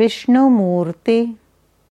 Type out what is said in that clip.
Vishnu Murti